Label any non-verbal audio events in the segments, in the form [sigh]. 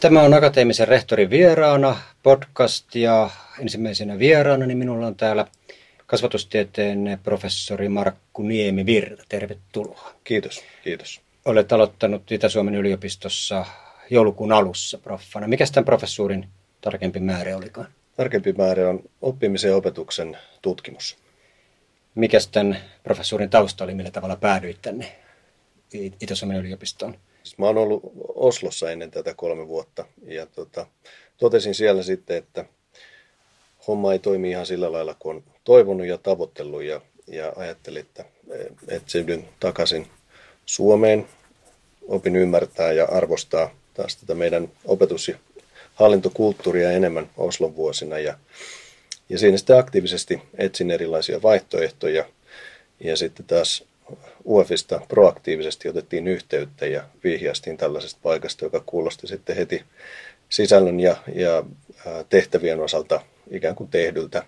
Tämä on Akateemisen rehtorin vieraana podcast ja ensimmäisenä vieraana niin minulla on täällä kasvatustieteen professori Markku Niemi-Virta. Tervetuloa. Kiitos, kiitos. Olet aloittanut Itä-Suomen yliopistossa joulukuun alussa proffana. Mikä tämän professuurin tarkempi määrä olikaan? Tarkempi määrä on oppimisen ja opetuksen tutkimus. Mikä tämän professuurin tausta oli, millä tavalla päädyit tänne Itä-Suomen yliopistoon? Siis mä oon ollut Oslossa ennen tätä kolme vuotta ja tota, totesin siellä sitten, että homma ei toimi ihan sillä lailla kuin on toivonut ja tavoitellut ja, ja ajattelin, että etsidyn takaisin Suomeen, opin ymmärtää ja arvostaa taas tätä meidän opetus- ja hallintokulttuuria enemmän Oslon vuosina ja, ja siinä sitten aktiivisesti etsin erilaisia vaihtoehtoja. Ja sitten taas UEFista proaktiivisesti otettiin yhteyttä ja vihjastiin tällaisesta paikasta, joka kuulosti sitten heti sisällön ja, ja tehtävien osalta ikään kuin tehdyltä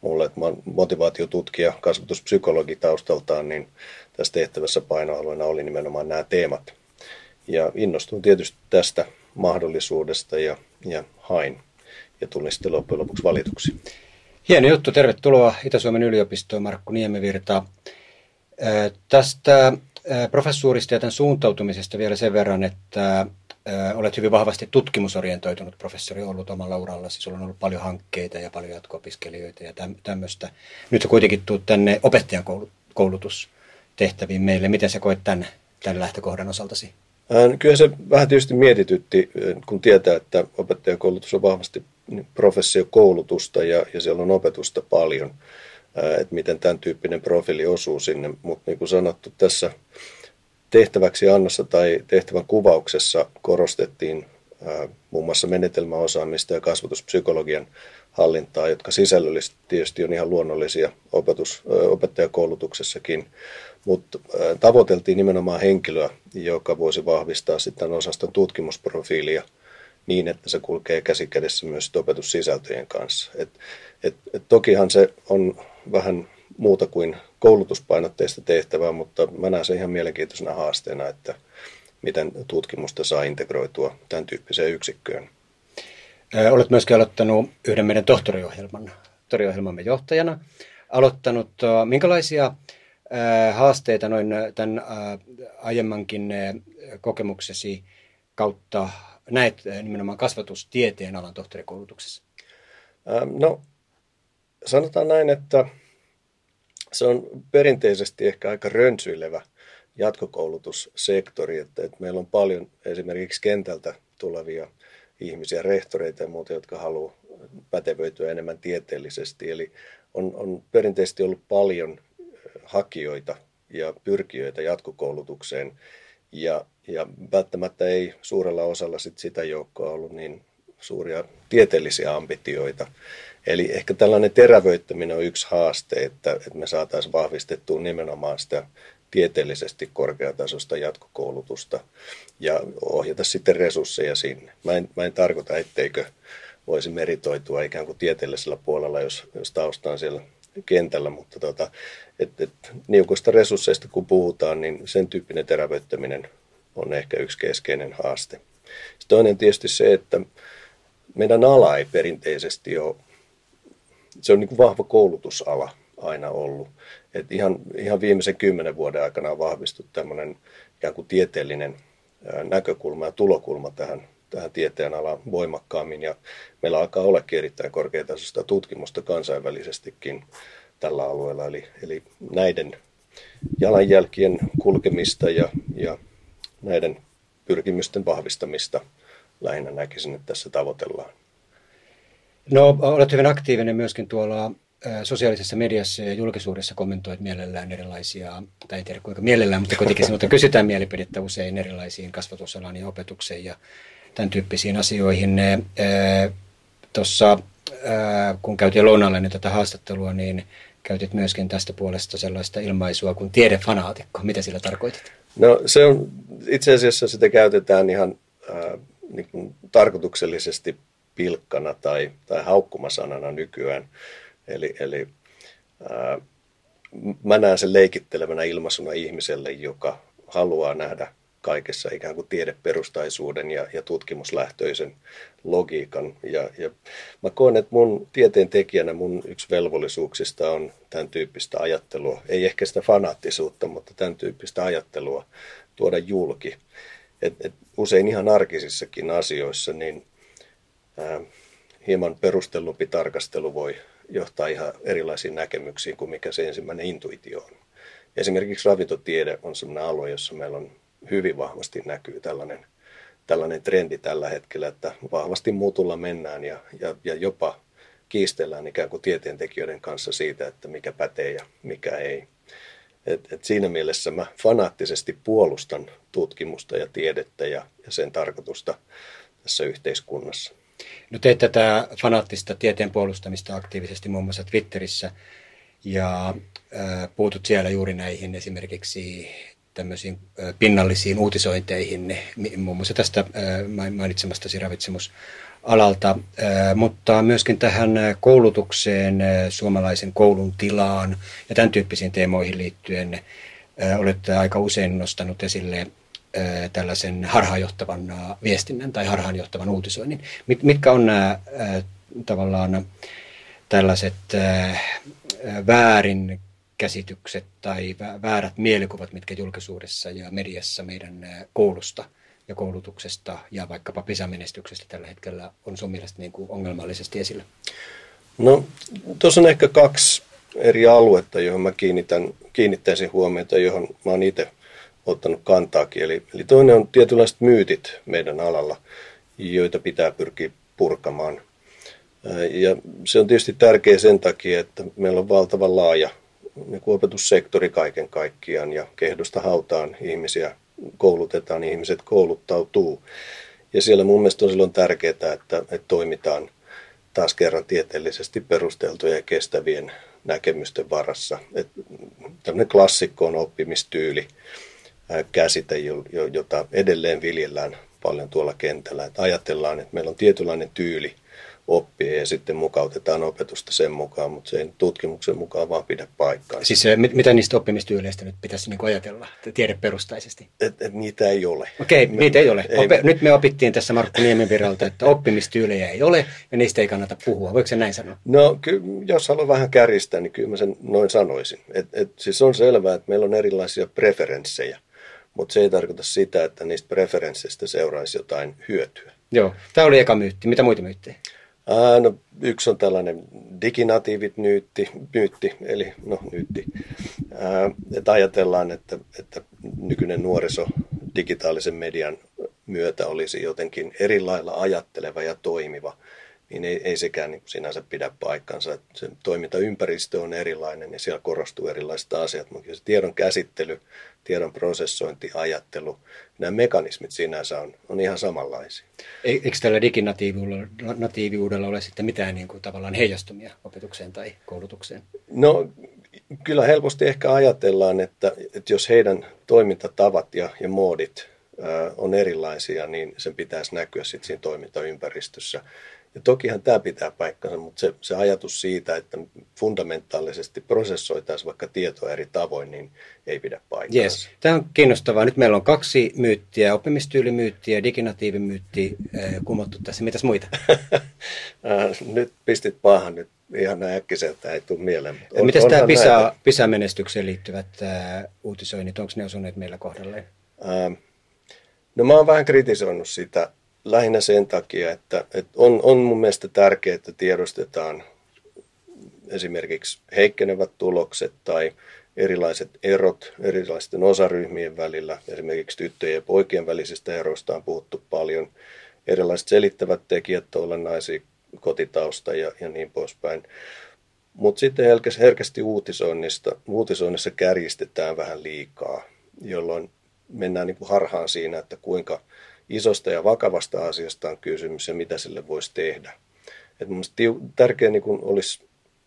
mulle, että mä motivaatiotutkija, kasvatuspsykologi taustaltaan, niin tässä tehtävässä painoalueena oli nimenomaan nämä teemat. Ja innostuin tietysti tästä mahdollisuudesta ja, ja hain ja tulin sitten loppujen lopuksi valituksi. Hieno juttu, tervetuloa Itä-Suomen yliopistoon Markku Niemevirta. Tästä professuurista ja tämän suuntautumisesta vielä sen verran, että olet hyvin vahvasti tutkimusorientoitunut professori ollut omalla urallasi. Sulla on ollut paljon hankkeita ja paljon jatko-opiskelijoita ja tämmöistä. Nyt sä kuitenkin tuut tänne opettajakoulutustehtäviin meille. Miten sä koet tämän, tämän lähtökohdan osaltasi? Kyllä se vähän tietysti mietitytti, kun tietää, että opettajakoulutus on vahvasti professiokoulutusta ja, ja siellä on opetusta paljon että miten tämän tyyppinen profiili osuu sinne. Mutta niin kuin sanottu, tässä tehtäväksi annossa tai tehtävän kuvauksessa korostettiin muun muassa menetelmäosaamista ja kasvatuspsykologian hallintaa, jotka sisällöllisesti tietysti on ihan luonnollisia opetus, opettajakoulutuksessakin, mutta tavoiteltiin nimenomaan henkilöä, joka voisi vahvistaa sitten osaston tutkimusprofiilia niin, että se kulkee käsikädessä myös opetussisältöjen kanssa. Et, et, et tokihan se on vähän muuta kuin koulutuspainotteista tehtävää, mutta mä näen sen ihan mielenkiintoisena haasteena, että miten tutkimusta saa integroitua tämän tyyppiseen yksikköön. Olet myöskin aloittanut yhden meidän tohtoriohjelman, tohtoriohjelmamme johtajana. Aloittanut, minkälaisia haasteita noin tämän aiemmankin kokemuksesi kautta näet nimenomaan kasvatustieteen alan tohtorikoulutuksessa? No sanotaan näin, että se on perinteisesti ehkä aika rönsyilevä jatkokoulutussektori, että, että meillä on paljon esimerkiksi kentältä tulevia ihmisiä, rehtoreita ja muuta, jotka haluaa pätevöityä enemmän tieteellisesti. Eli on, on perinteisesti ollut paljon hakijoita ja pyrkijöitä jatkokoulutukseen, ja, ja välttämättä ei suurella osalla sit sitä joukkoa ollut niin suuria tieteellisiä ambitioita. Eli ehkä tällainen terävöittäminen on yksi haaste, että, että me saataisiin vahvistettua nimenomaan sitä tieteellisesti korkeatasosta jatkokoulutusta ja ohjata sitten resursseja sinne. Mä en, mä en tarkoita, etteikö voisi meritoitua ikään kuin tieteellisellä puolella, jos, jos tausta on siellä kentällä, mutta tota, et, et, niukoista resursseista kun puhutaan, niin sen tyyppinen terävöittäminen on ehkä yksi keskeinen haaste. Sitten toinen tietysti se, että meidän ala ei perinteisesti ole se on niin kuin vahva koulutusala aina ollut. Et ihan, ihan viimeisen kymmenen vuoden aikana on vahvistunut tämmöinen ikään kuin tieteellinen näkökulma ja tulokulma tähän, tähän tieteen alaan voimakkaammin. Ja meillä alkaa olla erittäin korkeatasoista tutkimusta kansainvälisestikin tällä alueella. Eli, eli näiden jalanjälkien kulkemista ja, ja näiden pyrkimysten vahvistamista lähinnä näkisin, että tässä tavoitellaan. No, olet hyvin aktiivinen myöskin tuolla sosiaalisessa mediassa ja julkisuudessa kommentoit mielellään erilaisia, tai en tiedä kuinka mielellään, mutta kuitenkin sinulta kysytään mielipidettä usein erilaisiin kasvatusalan ja opetukseen ja tämän tyyppisiin asioihin. Tuossa kun käytiin lounalle niin tätä haastattelua, niin käytit myöskin tästä puolesta sellaista ilmaisua kuin tiedefanaatikko. Mitä sillä tarkoitat? No se on, itse asiassa sitä käytetään ihan äh, niin kuin tarkoituksellisesti pilkkana tai, tai haukkumasanana nykyään. Eli, eli ää, mä näen sen leikittelevänä ilmaisuna ihmiselle, joka haluaa nähdä kaikessa ikään kuin tiedeperustaisuuden ja, ja tutkimuslähtöisen logiikan. Ja, ja mä koen, että mun tieteen tekijänä mun yksi velvollisuuksista on tämän tyyppistä ajattelua, ei ehkä sitä fanaattisuutta, mutta tämän tyyppistä ajattelua tuoda julki. Et, et usein ihan arkisissakin asioissa niin ää, hieman perustellumpi tarkastelu voi johtaa ihan erilaisiin näkemyksiin kuin mikä se ensimmäinen intuitio on. Esimerkiksi ravintotiede on sellainen alue, jossa meillä on hyvin vahvasti näkyy tällainen, tällainen trendi tällä hetkellä, että vahvasti muutulla mennään ja, ja, ja jopa kiistellään ikään kuin tieteentekijöiden kanssa siitä, että mikä pätee ja mikä ei. Et, et siinä mielessä mä fanaattisesti puolustan tutkimusta ja tiedettä ja, ja sen tarkoitusta tässä yhteiskunnassa. No teet tätä fanaattista tieteen puolustamista aktiivisesti muun muassa Twitterissä ja äh, puutut siellä juuri näihin esimerkiksi tämmöisiin pinnallisiin uutisointeihin, muun muassa tästä mainitsemastasi ravitsemusalalta, mutta myöskin tähän koulutukseen, suomalaisen koulun tilaan ja tämän tyyppisiin teemoihin liittyen olette aika usein nostanut esille tällaisen harhaanjohtavan viestinnän tai harhaanjohtavan uutisoinnin. Mit, mitkä on nämä tavallaan tällaiset väärin käsitykset tai väärät mielikuvat, mitkä julkisuudessa ja mediassa meidän koulusta ja koulutuksesta ja vaikkapa PISA-menestyksestä tällä hetkellä on sun mielestä niin kuin ongelmallisesti esillä? No, tuossa on ehkä kaksi eri aluetta, johon mä kiinnitän, kiinnittäisin huomiota, johon mä oon itse ottanut kantaakin. Eli, eli toinen on tietynlaiset myytit meidän alalla, joita pitää pyrkiä purkamaan. Ja se on tietysti tärkeä sen takia, että meillä on valtavan laaja niin kuin opetussektori kaiken kaikkiaan ja kehdosta hautaan ihmisiä koulutetaan, ihmiset kouluttautuu. Ja siellä mun mielestä on silloin tärkeää, että, että toimitaan taas kerran tieteellisesti perusteltuja ja kestävien näkemysten varassa. Että tämmöinen klassikko on oppimistyyli, käsite, jota edelleen viljellään paljon tuolla kentällä. Että ajatellaan, että meillä on tietynlainen tyyli oppia ja sitten mukautetaan opetusta sen mukaan, mutta se ei tutkimuksen mukaan vaan pidä paikkaa. Siis mit, mitä niistä oppimistyyleistä nyt pitäisi niin ajatella tiedeperustaisesti? Et, et niitä ei ole. Okei, okay, niitä ei ole. Ei, nyt me opittiin tässä Markku Niemenvirralta, että oppimistyylejä ei ole ja niistä ei kannata puhua. Voiko se näin sanoa? No, ky- jos haluan vähän kärjistää, niin kyllä mä sen noin sanoisin. Et, et, siis on selvää, että meillä on erilaisia preferenssejä mutta se ei tarkoita sitä, että niistä preferensseistä seuraisi jotain hyötyä. Joo, tämä oli eka myytti. Mitä muita myyttejä? Ää, no, yksi on tällainen diginatiivit nyytti, myytti, eli no nyytti. Ää, että ajatellaan, että, että nykyinen nuoriso digitaalisen median myötä olisi jotenkin eri lailla ajatteleva ja toimiva niin ei, ei sekään niin sinänsä pidä paikkansa. Se toimintaympäristö on erilainen ja siellä korostuu erilaiset asiat, mutta se tiedon käsittely, tiedon prosessointi, ajattelu, nämä mekanismit sinänsä on, on ihan samanlaisia. Eikö tällä diginatiiviudella ole sitten mitään niin kuin, tavallaan heijastumia opetukseen tai koulutukseen? No kyllä helposti ehkä ajatellaan, että, että jos heidän toimintatavat ja, ja moodit on erilaisia, niin sen pitäisi näkyä sitten siinä toimintaympäristössä. Ja tokihan tämä pitää paikkansa, mutta se, se ajatus siitä, että fundamentaalisesti prosessoitaisiin vaikka tietoa eri tavoin, niin ei pidä paikkansa. Yes. Tämä on kiinnostavaa. Nyt meillä on kaksi myyttiä, oppimistyylimyytti ja diginatiivimyytti äh, kumottu tässä. Mitäs muita? [laughs] Äh, nyt pistit paahan nyt ihan äkkiseltä, ei tule mieleen. On, Mitäs tämä PISA, PISA-menestykseen liittyvät äh, uutisoinnit, onko ne osuneet meillä kohdalleen? Äh, no mä oon vähän kritisoinut sitä lähinnä sen takia, että, että on, on mun mielestä tärkeää, että tiedostetaan esimerkiksi heikkenevät tulokset tai erilaiset erot erilaisten osaryhmien välillä. Esimerkiksi tyttöjen ja poikien välisistä eroista on puhuttu paljon. Erilaiset selittävät tekijät, olennaisia kotitausta ja, ja niin poispäin. Mutta sitten herkästi uutisoinnista, uutisoinnissa kärjistetään vähän liikaa, jolloin mennään niin kuin harhaan siinä, että kuinka – isosta ja vakavasta asiasta on kysymys ja mitä sille voisi tehdä. Et tiu, tärkeää niin olisi,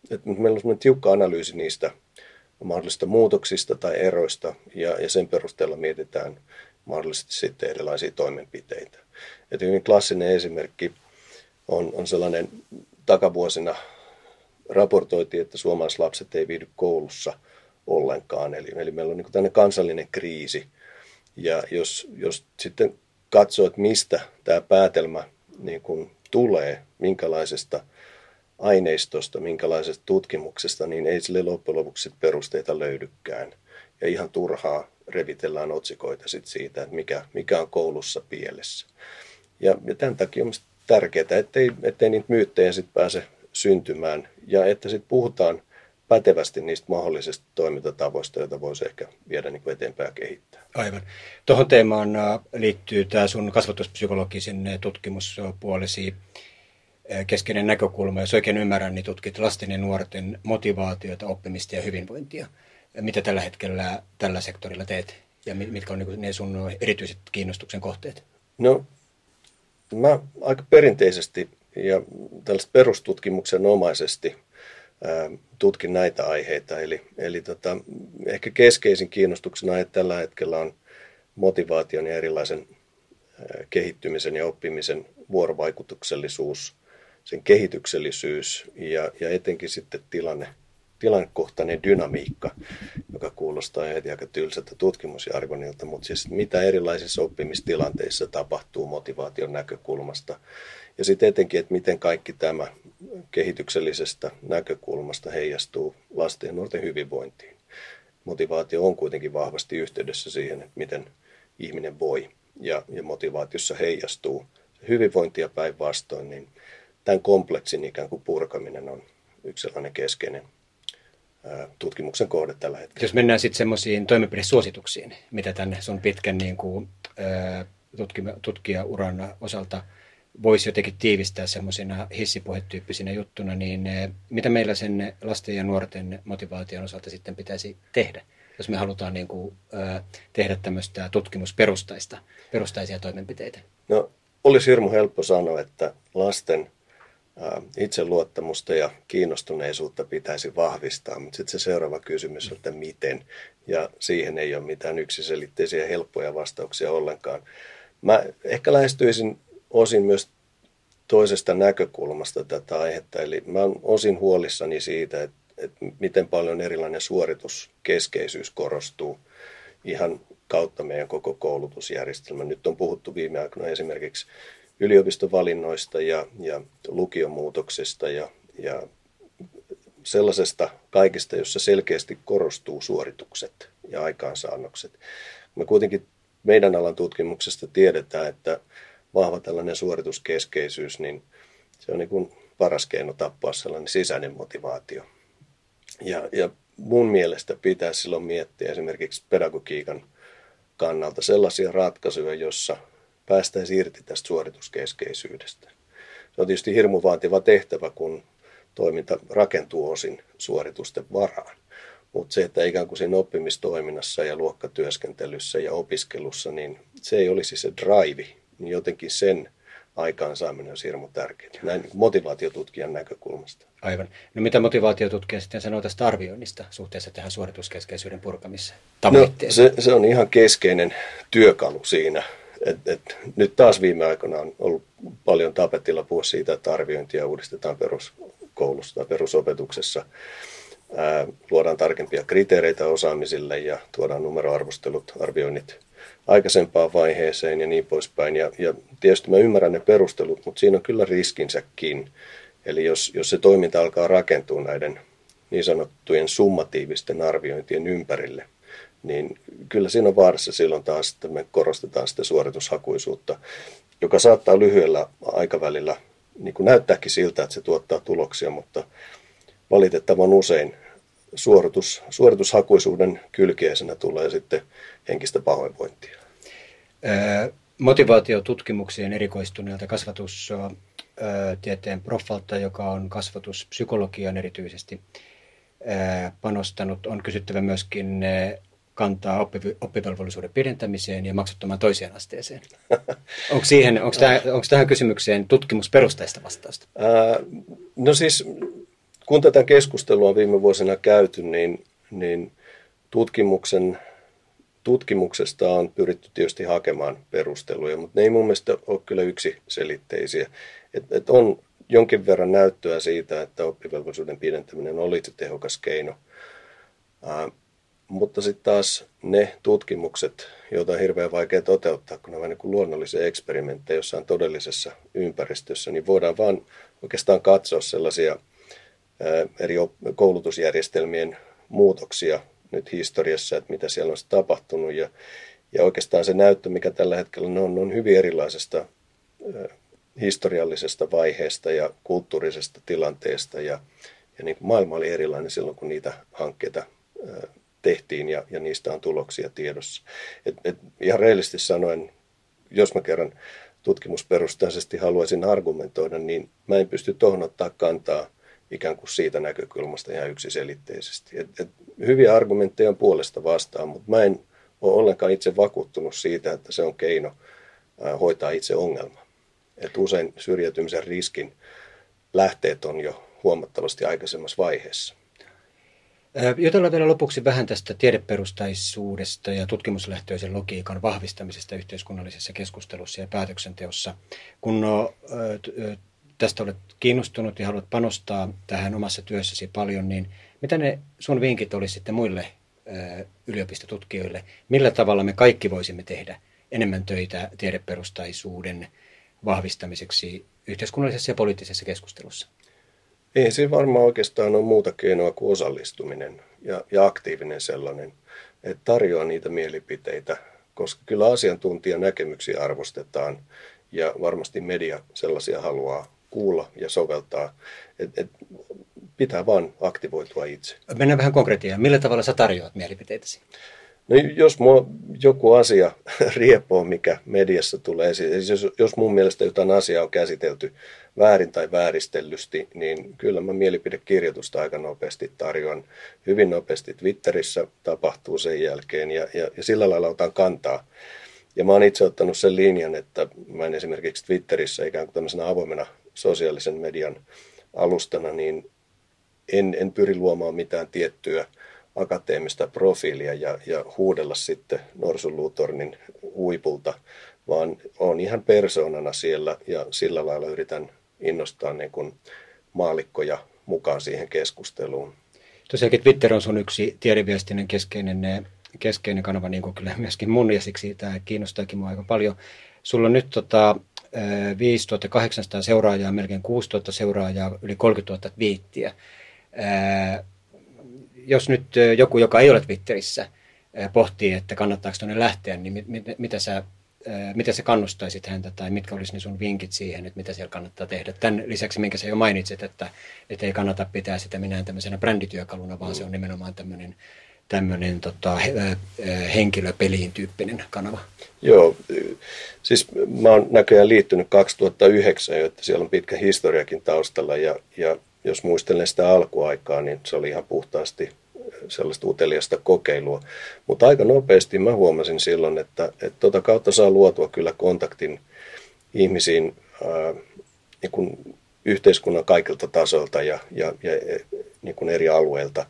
että meillä on tiukka analyysi niistä mahdollisista muutoksista tai eroista ja, ja sen perusteella mietitään mahdollisesti sitten erilaisia toimenpiteitä. Et hyvin klassinen esimerkki on, on sellainen takavuosina raportoitiin, että suomalaislapset ei viihdy koulussa ollenkaan. Eli, eli meillä on niin kansallinen kriisi, Ja jos, jos sitten katsoo, että mistä tämä päätelmä niin kuin tulee, minkälaisesta aineistosta, minkälaisesta tutkimuksesta, niin ei sille loppujen lopuksi perusteita löydykään. Ja ihan turhaa revitellään otsikoita sit siitä, että mikä, mikä on koulussa pielessä. Ja, ja tämän takia on tärkeää, ettei, ettei niitä myyttejä sit pääse syntymään ja että sitten puhutaan pätevästi niistä mahdollisista toimintatavoista, joita voisi ehkä viedä niin eteenpäin ja kehittää. Aivan. Tuohon teemaan äh, liittyy tämä sun kasvatuspsykologisen äh, tutkimuspuolesi äh, keskeinen näkökulma. Jos oikein ymmärrän, niin tutkit lasten ja nuorten motivaatiota, oppimista ja hyvinvointia. Mitä tällä hetkellä tällä sektorilla teet ja mitkä on niin ne sun erityiset kiinnostuksen kohteet? No, mä aika perinteisesti ja tällaista perustutkimuksen omaisesti tutkin näitä aiheita. Eli, eli tota, ehkä keskeisin kiinnostuksen aihe tällä hetkellä on motivaation ja erilaisen kehittymisen ja oppimisen vuorovaikutuksellisuus, sen kehityksellisyys ja, ja etenkin sitten tilanne, tilannekohtainen dynamiikka, joka kuulostaa heti aika tylsältä tutkimusjargonilta, mutta siis mitä erilaisissa oppimistilanteissa tapahtuu motivaation näkökulmasta ja sitten etenkin, että miten kaikki tämä kehityksellisestä näkökulmasta heijastuu lasten ja nuorten hyvinvointiin. Motivaatio on kuitenkin vahvasti yhteydessä siihen, että miten ihminen voi ja, ja motivaatiossa heijastuu hyvinvointia päinvastoin, niin tämän kompleksin ikään kuin purkaminen on yksi sellainen keskeinen tutkimuksen kohde tällä hetkellä. Jos mennään sitten semmoisiin toimenpidesuosituksiin, mitä tänne sun pitkän niin kuin, tutkijauran osalta – voisi jotenkin tiivistää semmoisina hissipuhetyyppisinä juttuna, niin mitä meillä sen lasten ja nuorten motivaation osalta sitten pitäisi tehdä, jos me halutaan niin kuin, tehdä tämmöistä tutkimusperustaista, perustaisia toimenpiteitä? No, olisi hirmu helppo sanoa, että lasten itseluottamusta ja kiinnostuneisuutta pitäisi vahvistaa, mutta sitten se seuraava kysymys on, että miten, ja siihen ei ole mitään yksiselitteisiä helppoja vastauksia ollenkaan. Mä ehkä lähestyisin osin myös toisesta näkökulmasta tätä aihetta. Eli mä olen osin huolissani siitä, että, että miten paljon erilainen suorituskeskeisyys korostuu ihan kautta meidän koko koulutusjärjestelmä. Nyt on puhuttu viime aikoina esimerkiksi yliopistovalinnoista ja, ja lukiomuutoksesta ja, ja sellaisesta kaikista, jossa selkeästi korostuu suoritukset ja aikaansaannokset. Me kuitenkin meidän alan tutkimuksesta tiedetään, että vahva tällainen suorituskeskeisyys, niin se on niin kuin paras keino tappaa sellainen sisäinen motivaatio. Ja, ja mun mielestä pitää silloin miettiä esimerkiksi pedagogiikan kannalta sellaisia ratkaisuja, jossa päästäisiin irti tästä suorituskeskeisyydestä. Se on tietysti hirmu vaativa tehtävä, kun toiminta rakentuu osin suoritusten varaan. Mutta se, että ikään kuin siinä oppimistoiminnassa ja luokkatyöskentelyssä ja opiskelussa, niin se ei olisi se drive, niin jotenkin sen aikaansaaminen on hirmu tärkeää, näin motivaatiotutkijan näkökulmasta. Aivan. No mitä motivaatiotutkija sitten sanoo tästä arvioinnista suhteessa tähän suorituskeskeisyyden purkamiseen? No, se, se on ihan keskeinen työkalu siinä. Et, et, nyt taas viime aikoina on ollut paljon tapetilla puhua siitä, että arviointia uudistetaan peruskoulussa tai perusopetuksessa. Ää, luodaan tarkempia kriteereitä osaamisille ja tuodaan numeroarvostelut, arvioinnit aikaisempaan vaiheeseen ja niin poispäin. Ja, ja tietysti mä ymmärrän ne perustelut, mutta siinä on kyllä riskinsäkin. Eli jos, jos se toiminta alkaa rakentua näiden niin sanottujen summatiivisten arviointien ympärille, niin kyllä siinä on vaarassa silloin taas, että me korostetaan sitä suoritushakuisuutta, joka saattaa lyhyellä aikavälillä niin kuin näyttääkin siltä, että se tuottaa tuloksia, mutta valitettavan usein suoritus, suoritushakuisuuden kylkeisenä tulee sitten henkistä pahoinvointia. Motivaatiotutkimuksien erikoistuneelta kasvatustieteen profalta, joka on kasvatuspsykologian erityisesti panostanut, on kysyttävä myöskin kantaa oppivelvollisuuden pidentämiseen ja maksuttomaan toiseen asteeseen. [laughs] Onko, siihen, onko, tähän, onko tähän kysymykseen tutkimusperusteista vastausta? Ää, no siis kun tätä keskustelua on viime vuosina käyty, niin, niin tutkimuksen, tutkimuksesta on pyritty tietysti hakemaan perusteluja, mutta ne ei mun mielestä ole kyllä yksiselitteisiä. Et, et on jonkin verran näyttöä siitä, että oppivelvollisuuden pidentäminen olisi tehokas keino ää, mutta sitten taas ne tutkimukset, joita on hirveän vaikea toteuttaa, kun ne ovat niin luonnollisia eksperimenttejä jossain todellisessa ympäristössä, niin voidaan vaan oikeastaan katsoa sellaisia eri koulutusjärjestelmien muutoksia nyt historiassa, että mitä siellä on tapahtunut. Ja, ja oikeastaan se näyttö, mikä tällä hetkellä on, on hyvin erilaisesta historiallisesta vaiheesta ja kulttuurisesta tilanteesta. Ja, ja niin kuin maailma oli erilainen silloin, kun niitä hankkeita tehtiin ja, ja niistä on tuloksia tiedossa. Et, et ihan reellisesti sanoen, jos mä kerran tutkimusperustaisesti haluaisin argumentoida, niin mä en pysty tuohon ottaa kantaa ikään kuin siitä näkökulmasta ihan yksiselitteisesti. Et, et hyviä argumentteja on puolesta vastaan, mutta mä en ole ollenkaan itse vakuuttunut siitä, että se on keino hoitaa itse ongelma. Et usein syrjäytymisen riskin lähteet on jo huomattavasti aikaisemmassa vaiheessa. Jutellaan vielä lopuksi vähän tästä tiedeperustaisuudesta ja tutkimuslähtöisen logiikan vahvistamisesta yhteiskunnallisessa keskustelussa ja päätöksenteossa. Kun no, tästä olet kiinnostunut ja haluat panostaa tähän omassa työssäsi paljon, niin mitä ne sun vinkit olisi sitten muille yliopistotutkijoille? Millä tavalla me kaikki voisimme tehdä enemmän töitä tiedeperustaisuuden vahvistamiseksi yhteiskunnallisessa ja poliittisessa keskustelussa? Ei siinä varmaan oikeastaan ole muuta keinoa kuin osallistuminen ja, ja aktiivinen sellainen, että tarjoaa niitä mielipiteitä, koska kyllä asiantuntijan näkemyksiä arvostetaan ja varmasti media sellaisia haluaa kuulla ja soveltaa. Et, et pitää vaan aktivoitua itse. Mennään vähän konkreettia. Millä tavalla sä tarjoat mielipiteitäsi? No jos mua joku asia [laughs] riepoo, mikä mediassa tulee siis jos, jos mun mielestä jotain asiaa on käsitelty väärin tai vääristellysti, niin kyllä mä mielipidekirjoitusta aika nopeasti tarjoan. Hyvin nopeasti Twitterissä tapahtuu sen jälkeen ja, ja, ja sillä lailla otan kantaa. Ja mä oon itse ottanut sen linjan, että mä en esimerkiksi Twitterissä ikään kuin tämmöisenä avoimena sosiaalisen median alustana, niin en, en pyri luomaan mitään tiettyä akateemista profiilia ja, ja huudella sitten Norsunluutornin huipulta, vaan on ihan persoonana siellä ja sillä lailla yritän innostaa niin kuin maalikkoja mukaan siihen keskusteluun. Tosiaankin Twitter on sun yksi tiedeviestinen keskeinen, keskeinen kanava, niin kuin kyllä myöskin mun, ja siksi tämä kiinnostaakin mua aika paljon. Sulla on nyt tota, 5800 seuraajaa, melkein 6000 seuraajaa, yli 30 000 viittiä jos nyt joku, joka ei ole Twitterissä, pohtii, että kannattaako tuonne lähteä, niin mit, mit, mitä sä mitä sä kannustaisit häntä tai mitkä olisi ne sun vinkit siihen, että mitä siellä kannattaa tehdä. Tämän lisäksi, minkä sä jo mainitsit, että, että ei kannata pitää sitä minään tämmöisenä brändityökaluna, vaan mm. se on nimenomaan tämmöinen, tämmöinen tota, henkilöpeliin tyyppinen kanava. Joo, siis mä oon näköjään liittynyt 2009, että siellä on pitkä historiakin taustalla ja, ja jos muistelen sitä alkuaikaa, niin se oli ihan puhtaasti sellaista uteliasta kokeilua. Mutta aika nopeasti mä huomasin silloin, että, että tota kautta saa luotua kyllä kontaktin ihmisiin ää, niin kuin yhteiskunnan kaikilta tasoilta ja, ja, ja niin kuin eri alueilta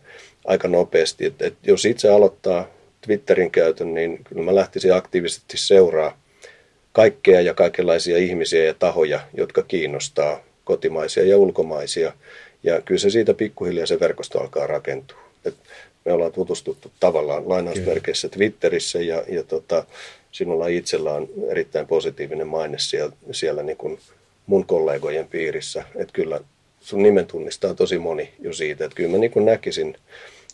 aika nopeasti. Et, et jos itse aloittaa Twitterin käytön, niin kyllä mä lähtisin aktiivisesti seuraa kaikkea ja kaikenlaisia ihmisiä ja tahoja, jotka kiinnostaa kotimaisia ja ulkomaisia – ja kyllä se siitä pikkuhiljaa se verkosto alkaa rakentua. Et me ollaan tutustuttu tavallaan lainausmerkeissä Twitterissä ja, ja tota, sinulla itsellä on erittäin positiivinen maine siellä, siellä niin kuin mun kollegojen piirissä. Että kyllä sun nimen tunnistaa tosi moni jo siitä. Että kyllä mä niin kuin näkisin,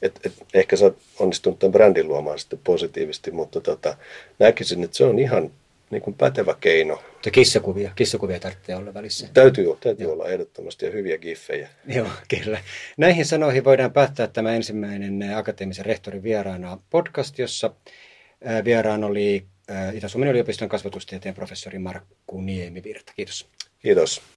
että et ehkä sä oot onnistunut tämän brändin luomaan sitten positiivisesti, mutta tota, näkisin, että se on ihan niin kuin pätevä keino. Ja kissakuvia, kissakuvia tarvitsee olla välissä. Täytyy, täytyy olla ehdottomasti ja hyviä giffejä. Joo, kyllä. Näihin sanoihin voidaan päättää tämä ensimmäinen akateemisen rehtorin vieraana podcast, jossa vieraan oli Itä-Suomen yliopiston kasvatustieteen professori Markku Niemivirta. Kiitos. Kiitos.